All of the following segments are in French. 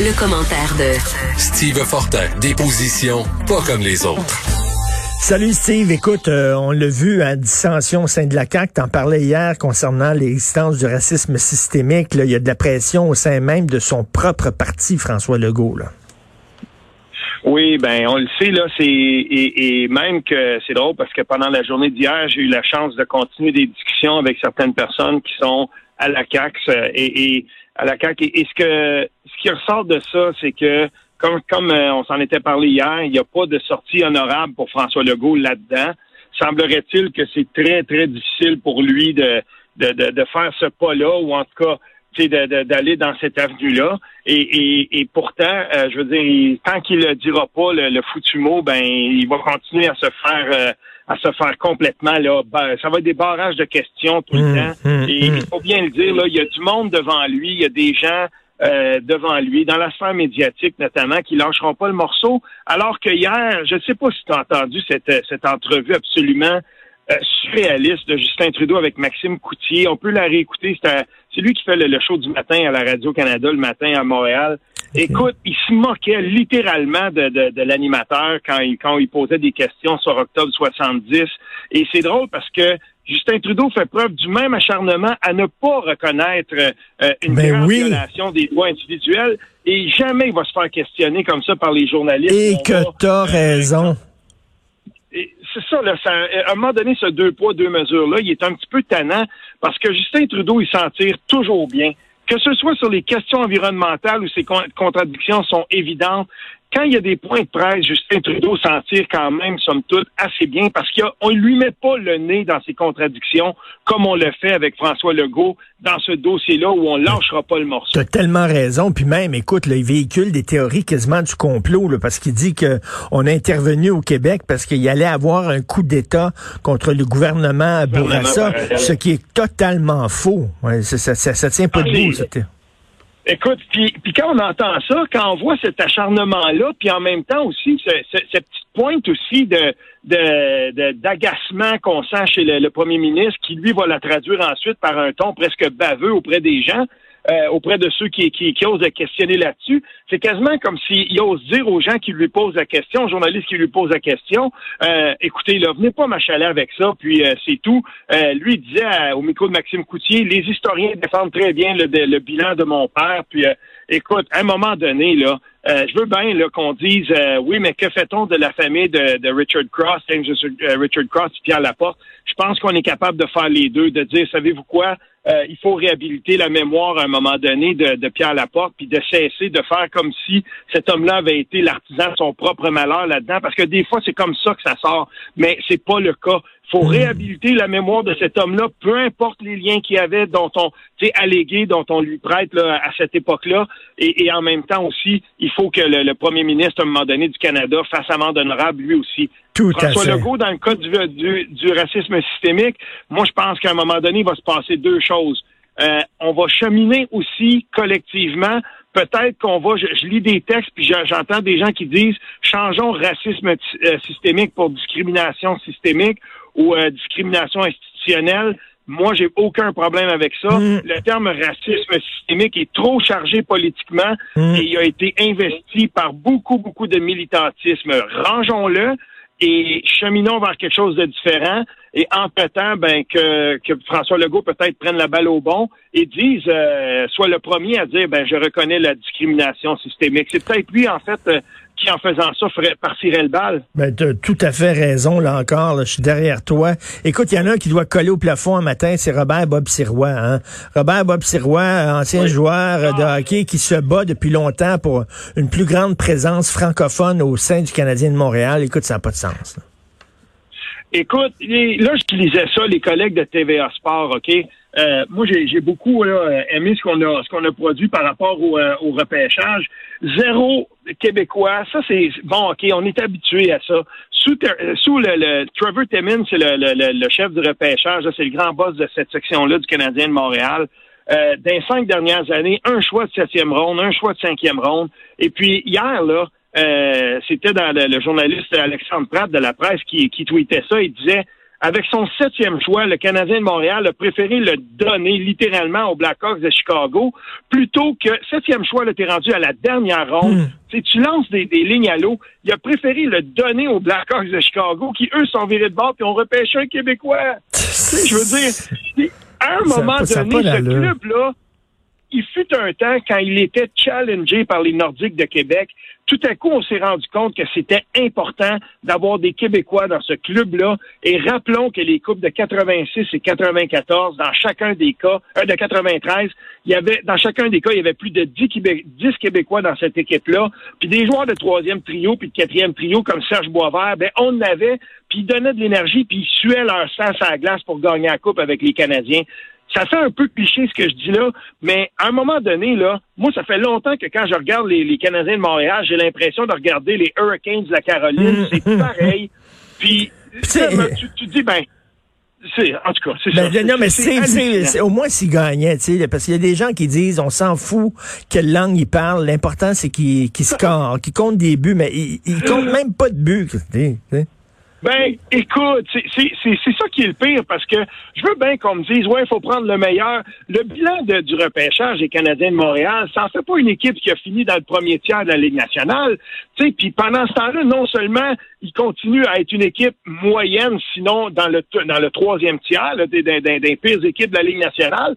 Le commentaire de Steve Fortin, des positions pas comme les autres. Salut Steve, écoute, euh, on l'a vu à dissension au sein de la CAQ, t'en parlais hier concernant l'existence du racisme systémique, il y a de la pression au sein même de son propre parti, François Legault. Là. Oui, ben on le sait là, c'est et, et, même que c'est drôle parce que pendant la journée d'hier, j'ai eu la chance de continuer des discussions avec certaines personnes qui sont à la CAQ euh, et, et à la CAQ. Et, ce que ce qui ressort de ça, c'est que comme comme euh, on s'en était parlé hier, il n'y a pas de sortie honorable pour François Legault là-dedans. Semblerait-il que c'est très très difficile pour lui de de, de, de faire ce pas-là ou en tout cas d'aller dans cette avenue-là. Et, et, pourtant, euh, je veux dire, tant qu'il ne dira pas le, foutu mot, ben il va continuer à se faire euh, à se faire complètement là. Ben, ça va être des barrages de questions tout le mmh, temps. Mmh, et mmh. il faut bien le dire, là, il y a du monde devant lui, il y a des gens euh, devant lui, dans la sphère médiatique notamment, qui lâcheront pas le morceau. Alors que hier, je ne sais pas si tu as entendu cette, cette entrevue absolument euh, surréaliste de Justin Trudeau avec Maxime Coutier. On peut la réécouter. C'est lui qui fait le, show du matin à la Radio-Canada le matin à Montréal. Écoute, il se moquait littéralement de, de, l'animateur quand il, quand il posait des questions sur octobre 70. Et c'est drôle parce que Justin Trudeau fait preuve du même acharnement à ne pas reconnaître euh, une ben violation des droits individuels et jamais il va se faire questionner comme ça par les journalistes. Et que t'as raison c'est ça, là, ça, à un moment donné, ce deux poids, deux mesures-là, il est un petit peu tannant parce que Justin Trudeau, il s'en tire toujours bien. Que ce soit sur les questions environnementales où ces contradictions sont évidentes, quand il y a des points de presse, Justin Trudeau s'en tire quand même, somme toute, assez bien parce qu'on ne lui met pas le nez dans ses contradictions comme on le fait avec François Legault dans ce dossier-là où on lâchera pas le morceau. Tu as tellement raison. Puis même, écoute, là, il véhicule des théories quasiment du complot là, parce qu'il dit qu'on a intervenu au Québec parce qu'il allait avoir un coup d'État contre le gouvernement à Bourassa, ce qui est totalement faux. Ouais, ça, ça, ça, tient pas ah, debout. Écoute, puis, quand on entend ça, quand on voit cet acharnement-là, puis en même temps aussi cette petite pointe aussi de d'agacement qu'on sent chez le, premier ministre, qui lui va la traduire ensuite par un ton presque baveux auprès des gens. Euh, auprès de ceux qui, qui, qui osent questionner là-dessus. C'est quasiment comme s'il ose dire aux gens qui lui posent la question, aux journalistes qui lui posent la question, euh, écoutez, là, venez pas m'achaler avec ça, puis euh, c'est tout. lui, il disait au micro de Maxime Coutier, les historiens défendent très bien le, le bilan de mon père, puis écoute, à un moment donné, là, je veux bien qu'on dise oui, mais que fait-on de la famille de, de Richard Cross, James Richard Cross et Pierre Laporte? Je pense qu'on est capable de faire les deux, de dire, savez-vous quoi? Euh, il faut réhabiliter la mémoire à un moment donné de, Pierre Laporte, puis de cesser de faire comme si cet homme-là avait été l'artisan de son propre malheur là-dedans, parce que des fois, c'est comme ça que ça sort, mais c'est pas le cas. Il faut hmm. réhabiliter la mémoire de cet homme-là, peu importe les liens qu'il y avait, dont on, s'est allégué, dont on lui prête là, à cette époque-là, et, en même temps aussi, il faut que le, premier ministre, à un moment donné, du Canada fasse amende honorable lui aussi. Tout François à fait. Legault, dans le cas du, du, racisme systémique, moi, je pense qu'à un moment donné, il va se passer deux choses. Euh, on va cheminer aussi collectivement. Peut-être qu'on va, je, lis des textes, puis j'entends des gens qui disent changeons racisme euh, systémique pour discrimination systémique ou euh, discrimination institutionnelle. Moi, j'ai aucun problème avec ça. Mm. Le terme racisme systémique est trop chargé politiquement mm. et il a été investi par beaucoup, beaucoup de militantisme. Rangeons-le et cheminons vers quelque chose de différent. Et entre-temps, ben, que, que François Legault peut-être prenne la balle au bon et dise, euh, soit le premier à dire, ben, je reconnais la discrimination systémique. C'est peut-être lui, en fait, euh, qui, en faisant ça, ferait, partirait le bal. Ben, tu as tout à fait raison, là encore. je suis derrière toi. Écoute, il y en a un qui doit coller au plafond un matin, c'est Robert Bob Sirois. Hein? Robert Bob Sirois, ancien joueur de ah. hockey qui se bat depuis longtemps pour une plus grande présence francophone au sein du Canadien de Montréal. Écoute, ça n'a pas de sens. Écoute, là, je lisais ça, les collègues de TVA Sport, OK? Euh, moi, j'ai beaucoup aimé ce qu'on a produit par rapport au, euh, repêchage. Zéro québécois, ça c'est bon, ok, on est habitué à ça. Sous, euh, sous le, le, Trevor Timmins, c'est le, le, le, chef du repêchage, c'est le grand boss de cette section-là du Canadien de Montréal. Euh, dans les cinq dernières années, un choix de septième ronde, un choix de cinquième ronde. Et puis hier, là, euh, c'était dans le, journaliste Alexandre Pratt de la presse qui, qui tweetait ça. Il disait avec son septième choix, le Canadien de Montréal a préféré le donner littéralement aux Blackhawks de Chicago plutôt que septième choix, là, t'es rendu à la dernière ronde. Hmm. Tu lances des, lignes à l'eau. Il a préféré le donner aux Blackhawks de Chicago qui, eux, sont virés de bord puis ont repêché un Québécois. je veux dire, à un moment donné, ce club-là, il fut un temps quand il était challengé par les Nordiques de Québec. Tout à coup, on s'est rendu compte que c'était important d'avoir des Québécois dans ce club-là. Et rappelons que les coupes de 86 et 94, dans chacun des cas, euh, de 93, il y avait, dans chacun des cas, il y avait plus de 10, Québécois dans cette équipe-là. Puis des joueurs de troisième trio puis de quatrième trio comme Serge Boisvert, ben, on avait, puis ils donnaient de l'énergie, puis ils suaient leur sang à la glace pour gagner la coupe avec les Canadiens ça fait un peu cliché ce que je dis là, mais à un moment donné, là, moi, ça fait longtemps que quand je regarde les, Canadiens de Montréal, j'ai l'impression de regarder les Hurricanes de la Caroline. Mm. c'est pareil. Puis, tu, tu dis, ben, en tout cas, c'est ben, ça. Non, mais c'est au moins s'il gagnait, tu sais, parce qu'il y a des gens qui disent, on s'en fout quelle langue il parle. L'important, c'est qu'il qu score, qu'il compte des buts, mais il, il compte même pas de buts. Ben, écoute, c'est ça qui est le pire parce que je veux bien qu'on me dise, ouais, il faut prendre le meilleur. Le bilan du repêchage des Canadiens de Montréal, ça en fait pas une équipe qui a fini dans le premier tiers de la Ligue nationale. Tu sais, puis pendant ce temps-là, non seulement il continue à être une équipe moyenne, sinon dans le dans le troisième tiers des, des, des, pires équipes de la Ligue nationale.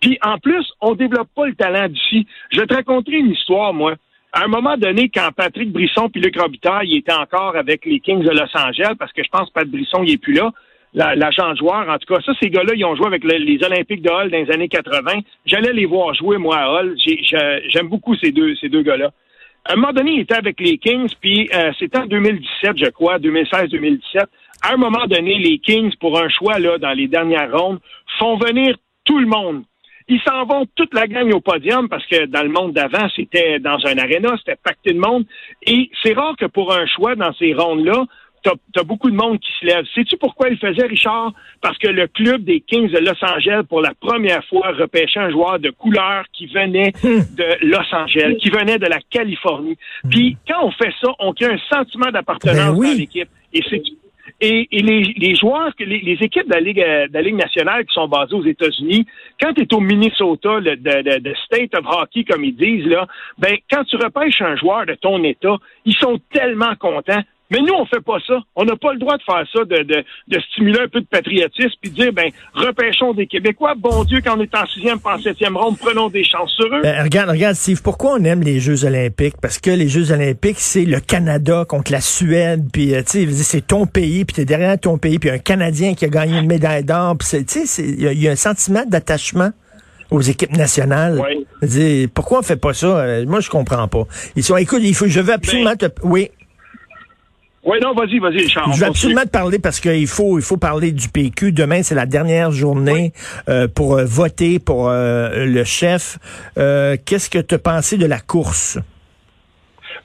Puis en plus, on développe pas le talent d'ici. Je vais te raconter une histoire, moi à un moment donné, quand Patrick Brisson puis Luc Robitaille étaient encore avec les Kings de Los Angeles, parce que je pense que Pat Brisson, il est plus là, l'agent de joueur, en tout cas, ça, ces gars-là, ils ont joué avec les Olympiques de Hall dans les années 80. J'allais les voir jouer, moi, à Hall. J'aime beaucoup ces deux, ces deux gars-là. À un moment donné, il était avec les Kings, puis euh, c'était en 2017, je crois, 2016-2017. À un moment donné, les Kings, pour un choix là dans les dernières rondes, font venir tout le monde. Ils s'en vont toute la gang au podium parce que dans le monde d'avant, c'était dans un aréna, c'était pacté de monde. Et c'est rare que pour un choix dans ces rondes-là, t'as as beaucoup de monde qui se lève. Sais-tu pourquoi il faisait, Richard? Parce que le club des Kings de Los Angeles, pour la première fois, repêchait un joueur de couleur qui venait de Los Angeles, qui venait de la Californie. Puis quand on fait ça, on crée un sentiment d'appartenance ben dans l'équipe. Et c'est et, les, joueurs, les, les équipes de la, Ligue, de la Ligue nationale qui sont basées aux États-Unis, quand tu es au Minnesota, le de, State of Hockey, comme ils disent, là, ben, quand tu repêches un joueur de ton État, ils sont tellement contents mais nous, on fait pas ça. On n'a pas le droit de faire ça, de, de, de, stimuler un peu de patriotisme, puis de dire, ben, repêchons des Québécois. Bon Dieu, quand on est en sixième, pas en septième ronde, prenons des chances sur eux. Ben, regarde, regarde, Steve, pourquoi on aime les Jeux olympiques? Parce que les Jeux olympiques, c'est le Canada contre la Suède, puis, euh, tu sais, c'est ton pays, puis t'es derrière ton pays, puis un Canadien qui a gagné une médaille d'or, puis, tu sais, il y, a un sentiment d'attachement aux équipes nationales. Oui. Pourquoi on fait pas ça? Euh, moi, je comprends pas. Ils sont, écoute, il faut, je veux absolument ben, te... Oui. Oui, non, vas-y, vas-y, Charles. Je vais absolument te parler parce qu'il faut, il faut parler du PQ. Demain, c'est la dernière journée euh, pour euh, voter pour euh, le chef. Qu'est-ce que tu as pensé de la course?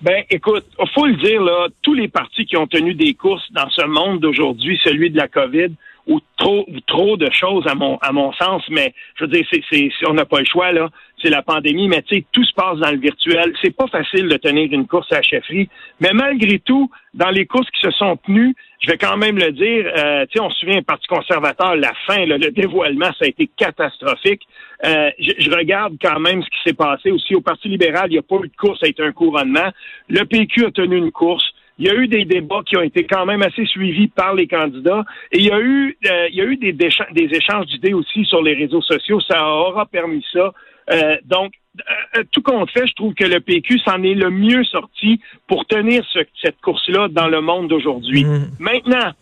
Ben, écoute, faut le dire, là, tous les partis qui ont tenu des courses dans ce monde d'aujourd'hui, celui de la COVID, ou trop trop de choses à mon à mon sens, mais je veux dire, c'est, c'est on n'a pas le choix là, c'est la pandémie, mais tu sais, tout se passe dans le virtuel. C'est pas facile de tenir une course à la chefferie, mais malgré tout, dans les courses qui se sont tenues, je vais quand même le dire, euh, tu sais, on se souvient, Parti conservateur, la fin, le dévoilement, ça a été catastrophique. Euh, je, regarde quand même ce qui s'est passé aussi au Parti libéral, il n'y a pas eu de course, ça a été un couronnement. Le PQ a tenu une course. Il y a eu des débats qui ont été quand même assez suivis par les candidats et il y a eu, euh, il y a eu des échanges d'idées aussi sur les réseaux sociaux. Ça aura permis ça. Euh, donc, euh, tout compte fait, je trouve que le PQ s'en est le mieux sorti pour tenir cette course-là dans le monde d'aujourd'hui. Mmh. Maintenant,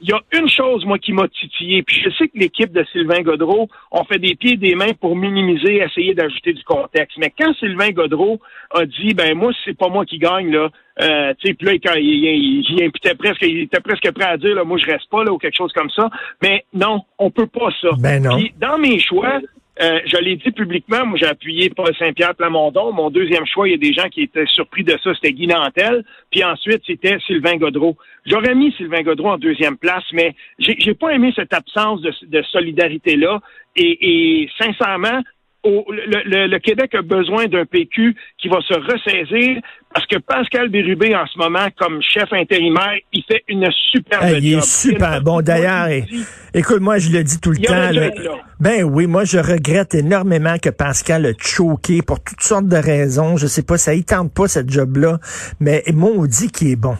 il y a une chose, moi, qui m'a titillé, puis je sais que l'équipe de Sylvain Godreau ont fait des pieds et des mains pour minimiser, essayer d'ajouter du contexte. Mais quand Sylvain Godreau a dit, ben moi, c'est pas moi qui gagne, là, euh, tu sais, puis là, quand il, il, il, imputait presque, il était presque prêt à dire, là, moi, je reste pas, là, ou quelque chose comme ça. Mais non, on peut pas ça. Ben non. Puis, dans mes choix, euh, je l'ai dit publiquement, moi j'ai appuyé Paul Saint-Pierre Plamondon. Mon deuxième choix, il y a des gens qui étaient surpris de ça, c'était Guy Nantel. Puis ensuite, c'était Sylvain Godreau. J'aurais mis Sylvain Godreau en deuxième place, mais j'ai pas aimé cette absence de, solidarité-là. Et, et sincèrement, le, Québec a besoin d'un PQ qui va se ressaisir parce que Pascal Bérubé, en ce moment, comme chef intérimaire, il fait une super job. Il est super bon. D'ailleurs, écoute, moi, je le dis tout le temps. ben oui, moi, je regrette énormément que Pascal a choqué pour toutes sortes de raisons. Je sais pas, ça y tente pas, cette job-là. Mais on dit qu'il est bon.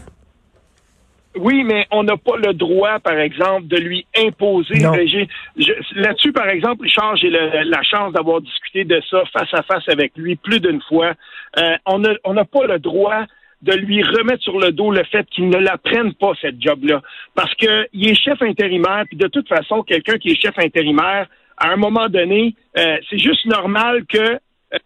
Oui, mais on n'a pas le droit, par exemple, de lui imposer. Là-dessus, par exemple, Richard, j'ai la chance d'avoir discuté de ça face à face avec lui plus d'une fois. Euh, on n'a pas le droit de lui remettre sur le dos le fait qu'il ne la prenne pas, cette job-là. Parce qu'il est chef intérimaire, puis de toute façon, quelqu'un qui est chef intérimaire, à un moment donné, euh, c'est juste normal que, euh,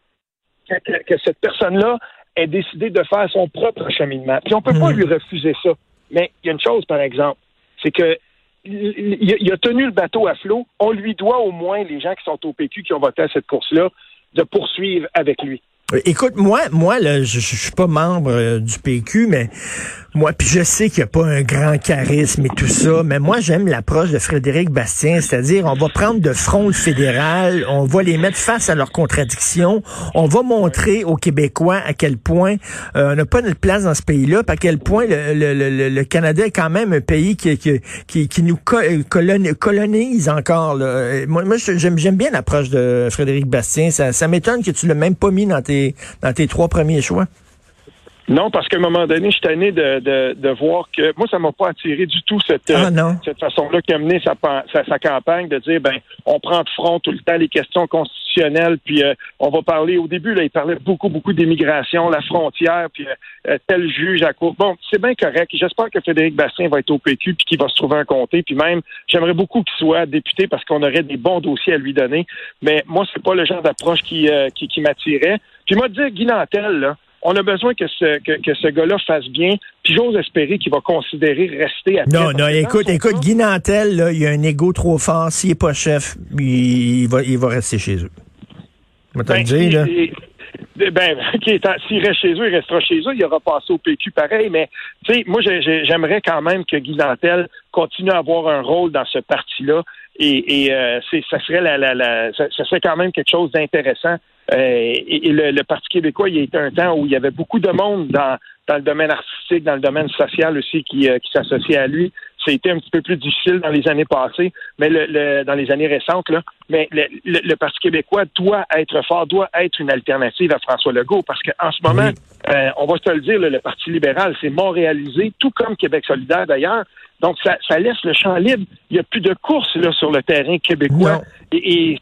que, que, cette personne-là ait décidé de faire son propre cheminement. Puis on peut pas hmm. lui refuser ça. Mais il y a une chose, par exemple, c'est que il a tenu le bateau à flot. On lui doit au moins, les gens qui sont au PQ, qui ont voté à cette course-là, de poursuivre avec lui. Écoute, moi, moi, là, je, je suis pas membre euh, du PQ, mais moi, puis je sais qu'il n'y a pas un grand charisme et tout ça, mais moi, j'aime l'approche de Frédéric Bastien, c'est-à-dire on va prendre de front le fédéral, on va les mettre face à leurs contradictions, on va montrer aux Québécois à quel point euh, on n'a pas notre place dans ce pays-là, à quel point le, le, le, le, Canada est quand même un pays qui, qui, qui, nous colonise encore. Là. Moi, moi j'aime, j'aime bien l'approche de Frédéric Bastien. Ça, ça m'étonne que tu l'as même pas mis dans tes, dans tes trois premiers choix. Non, parce qu'à un moment donné, je suis tanné de, de, de, voir que moi, ça m'a pas attiré du tout cette, ah, cette façon-là qui a mené sa, sa, campagne de dire ben on prend de front tout le temps les questions constitutionnelles, puis euh, on va parler au début, là, il parlait beaucoup, beaucoup d'immigration, la frontière, puis euh, tel juge à court. Bon, c'est bien correct. J'espère que Frédéric Bastien va être au PQ puis qu'il va se trouver un comté. Puis même, j'aimerais beaucoup qu'il soit député parce qu'on aurait des bons dossiers à lui donner. Mais moi, c'est pas le genre d'approche qui, euh, qui, qui m'attirait. Puis moi, dire Guy Nantel, là, on a besoin que ce, que, ce gars-là fasse bien, puis j'ose espérer qu'il va considérer rester à Non, non, écoute, écoute, Guy Nantel, là, il a un ego trop fort. S'il n'est pas chef, il, va, il va rester chez eux. Ben, là. ben, s'il reste chez eux, il restera chez eux. Il aura passé au PQ pareil, mais tu sais, moi, j'aimerais quand même que Guy Nantel continue à avoir un rôle dans ce parti-là. Et, et euh, ça serait la, la, la ça, serait quand même quelque chose d'intéressant euh, et, le, Parti québécois, il y a été un temps où il y avait beaucoup de monde dans, dans le domaine artistique, dans le domaine social aussi qui, euh, qui s'associait à lui. Ça a été un petit peu plus difficile dans les années passées, mais le, dans les années récentes, là. Mais le, Parti québécois doit être fort, doit être une alternative à François Legault, parce qu'en ce moment, euh, on va se le dire, le Parti libéral s'est montréalisé, tout comme Québec solidaire d'ailleurs. Donc, ça, ça laisse le champ libre. Il n'y a plus de course là, sur le terrain québécois. et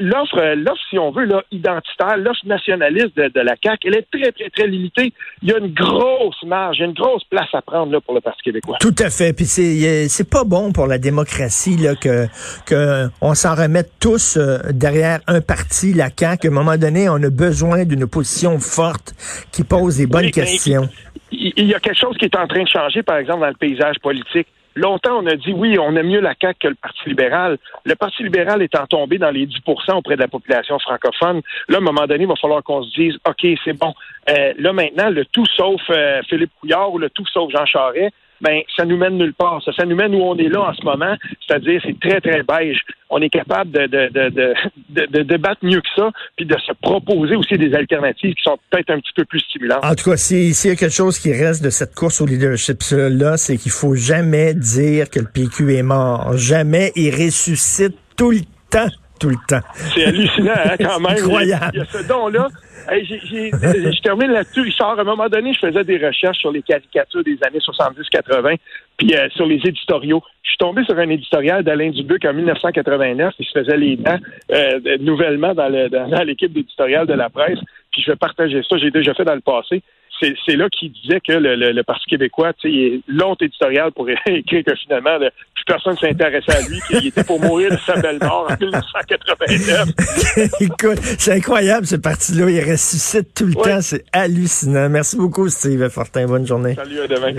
l'offre, l'offre, si on veut, là, identitaire, l'offre nationaliste de, la CAQ, elle est très, très, très limitée. Il y a une grosse marge, une grosse place à prendre là, pour le Parti québécois. Tout à fait. Puis c'est, c'est pas bon pour la démocratie là, que, que on s'en remette tous euh, derrière un parti, la CAQ. À un moment donné, on a besoin d'une opposition forte qui pose des bonnes questions. il y a quelque chose qui est en train de changer, par exemple, dans le paysage politique. Longtemps, on a dit oui, on aime mieux la CAQ que le Parti libéral. Le Parti libéral étant tombé dans les 10% auprès de la population francophone, là, à un moment donné, il va falloir qu'on se dise, OK, c'est bon. Euh, là, maintenant, le tout sauf euh, Philippe Couillard ou le tout sauf Jean Charest, ben ça nous mène nulle part. Ça, ça nous mène où on est là en ce moment, c'est-à-dire c'est très, très beige. On est capable de, de, de, de, de débattre mieux que ça, puis de se proposer aussi des alternatives qui sont peut-être un petit peu plus stimulantes. En tout cas, s'il y a quelque chose qui reste de cette course au leadership-là, c'est qu'il faut jamais dire que le PQ est mort. Jamais. Il ressuscite tout le temps tout le temps. C'est hallucinant, hein, quand même. Incroyable. Il y a ce don-là. je termine là-dessus. Richard, à un moment donné, je faisais des recherches sur les caricatures des années 70-80, puis euh, sur les éditoriaux. Je suis tombé sur un éditorial d'Alain Dubuc en 1989, qui se faisait les dents euh, nouvellement dans, l'équipe d'éditorial de la presse. Puis je vais partager ça. J'ai déjà fait dans le passé c'est là qu'il disait que le, Parti québécois, tu sais, l'autre éditorial pour écrire que finalement, plus personne ne s'intéressait à lui, qu'il était pour mourir de sa belle mort en 1989. Écoute, c'est incroyable ce parti-là, il ressuscite tout le temps, c'est hallucinant. Merci beaucoup, Steve Fortin. Bonne journée. Salut, à demain.